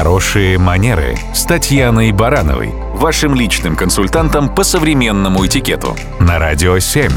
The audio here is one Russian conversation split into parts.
Хорошие манеры с Татьяной Барановой, вашим личным консультантом по современному этикету на Радио 7.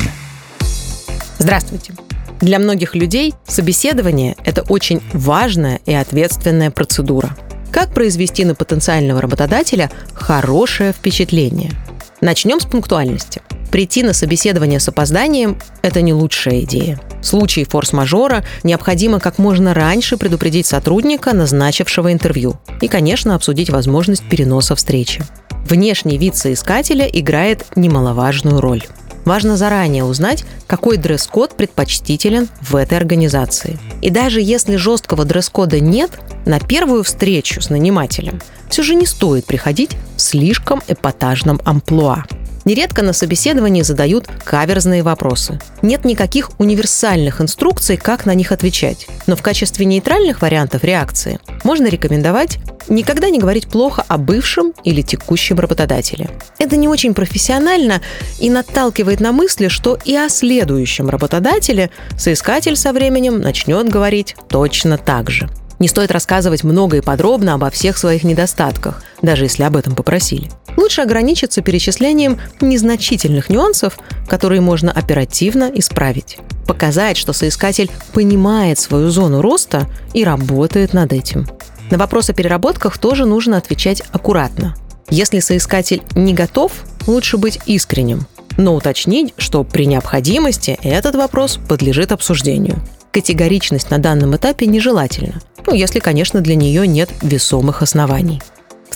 Здравствуйте. Для многих людей собеседование – это очень важная и ответственная процедура. Как произвести на потенциального работодателя хорошее впечатление? Начнем с пунктуальности – Прийти на собеседование с опозданием – это не лучшая идея. В случае форс-мажора необходимо как можно раньше предупредить сотрудника, назначившего интервью. И, конечно, обсудить возможность переноса встречи. Внешний вид соискателя играет немаловажную роль. Важно заранее узнать, какой дресс-код предпочтителен в этой организации. И даже если жесткого дресс-кода нет, на первую встречу с нанимателем все же не стоит приходить в слишком эпатажном амплуа. Нередко на собеседовании задают каверзные вопросы. Нет никаких универсальных инструкций, как на них отвечать. Но в качестве нейтральных вариантов реакции можно рекомендовать никогда не говорить плохо о бывшем или текущем работодателе. Это не очень профессионально и наталкивает на мысли, что и о следующем работодателе соискатель со временем начнет говорить точно так же. Не стоит рассказывать много и подробно обо всех своих недостатках, даже если об этом попросили. Лучше ограничиться перечислением незначительных нюансов, которые можно оперативно исправить. Показать, что соискатель понимает свою зону роста и работает над этим. На вопрос о переработках тоже нужно отвечать аккуратно. Если соискатель не готов, лучше быть искренним, но уточнить, что при необходимости этот вопрос подлежит обсуждению. Категоричность на данном этапе нежелательна, ну, если, конечно, для нее нет весомых оснований.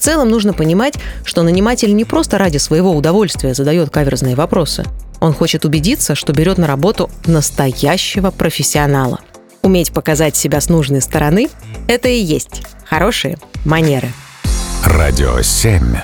Целом нужно понимать, что наниматель не просто ради своего удовольствия задает каверзные вопросы. Он хочет убедиться, что берет на работу настоящего профессионала. Уметь показать себя с нужной стороны – это и есть хорошие манеры. Радио 7.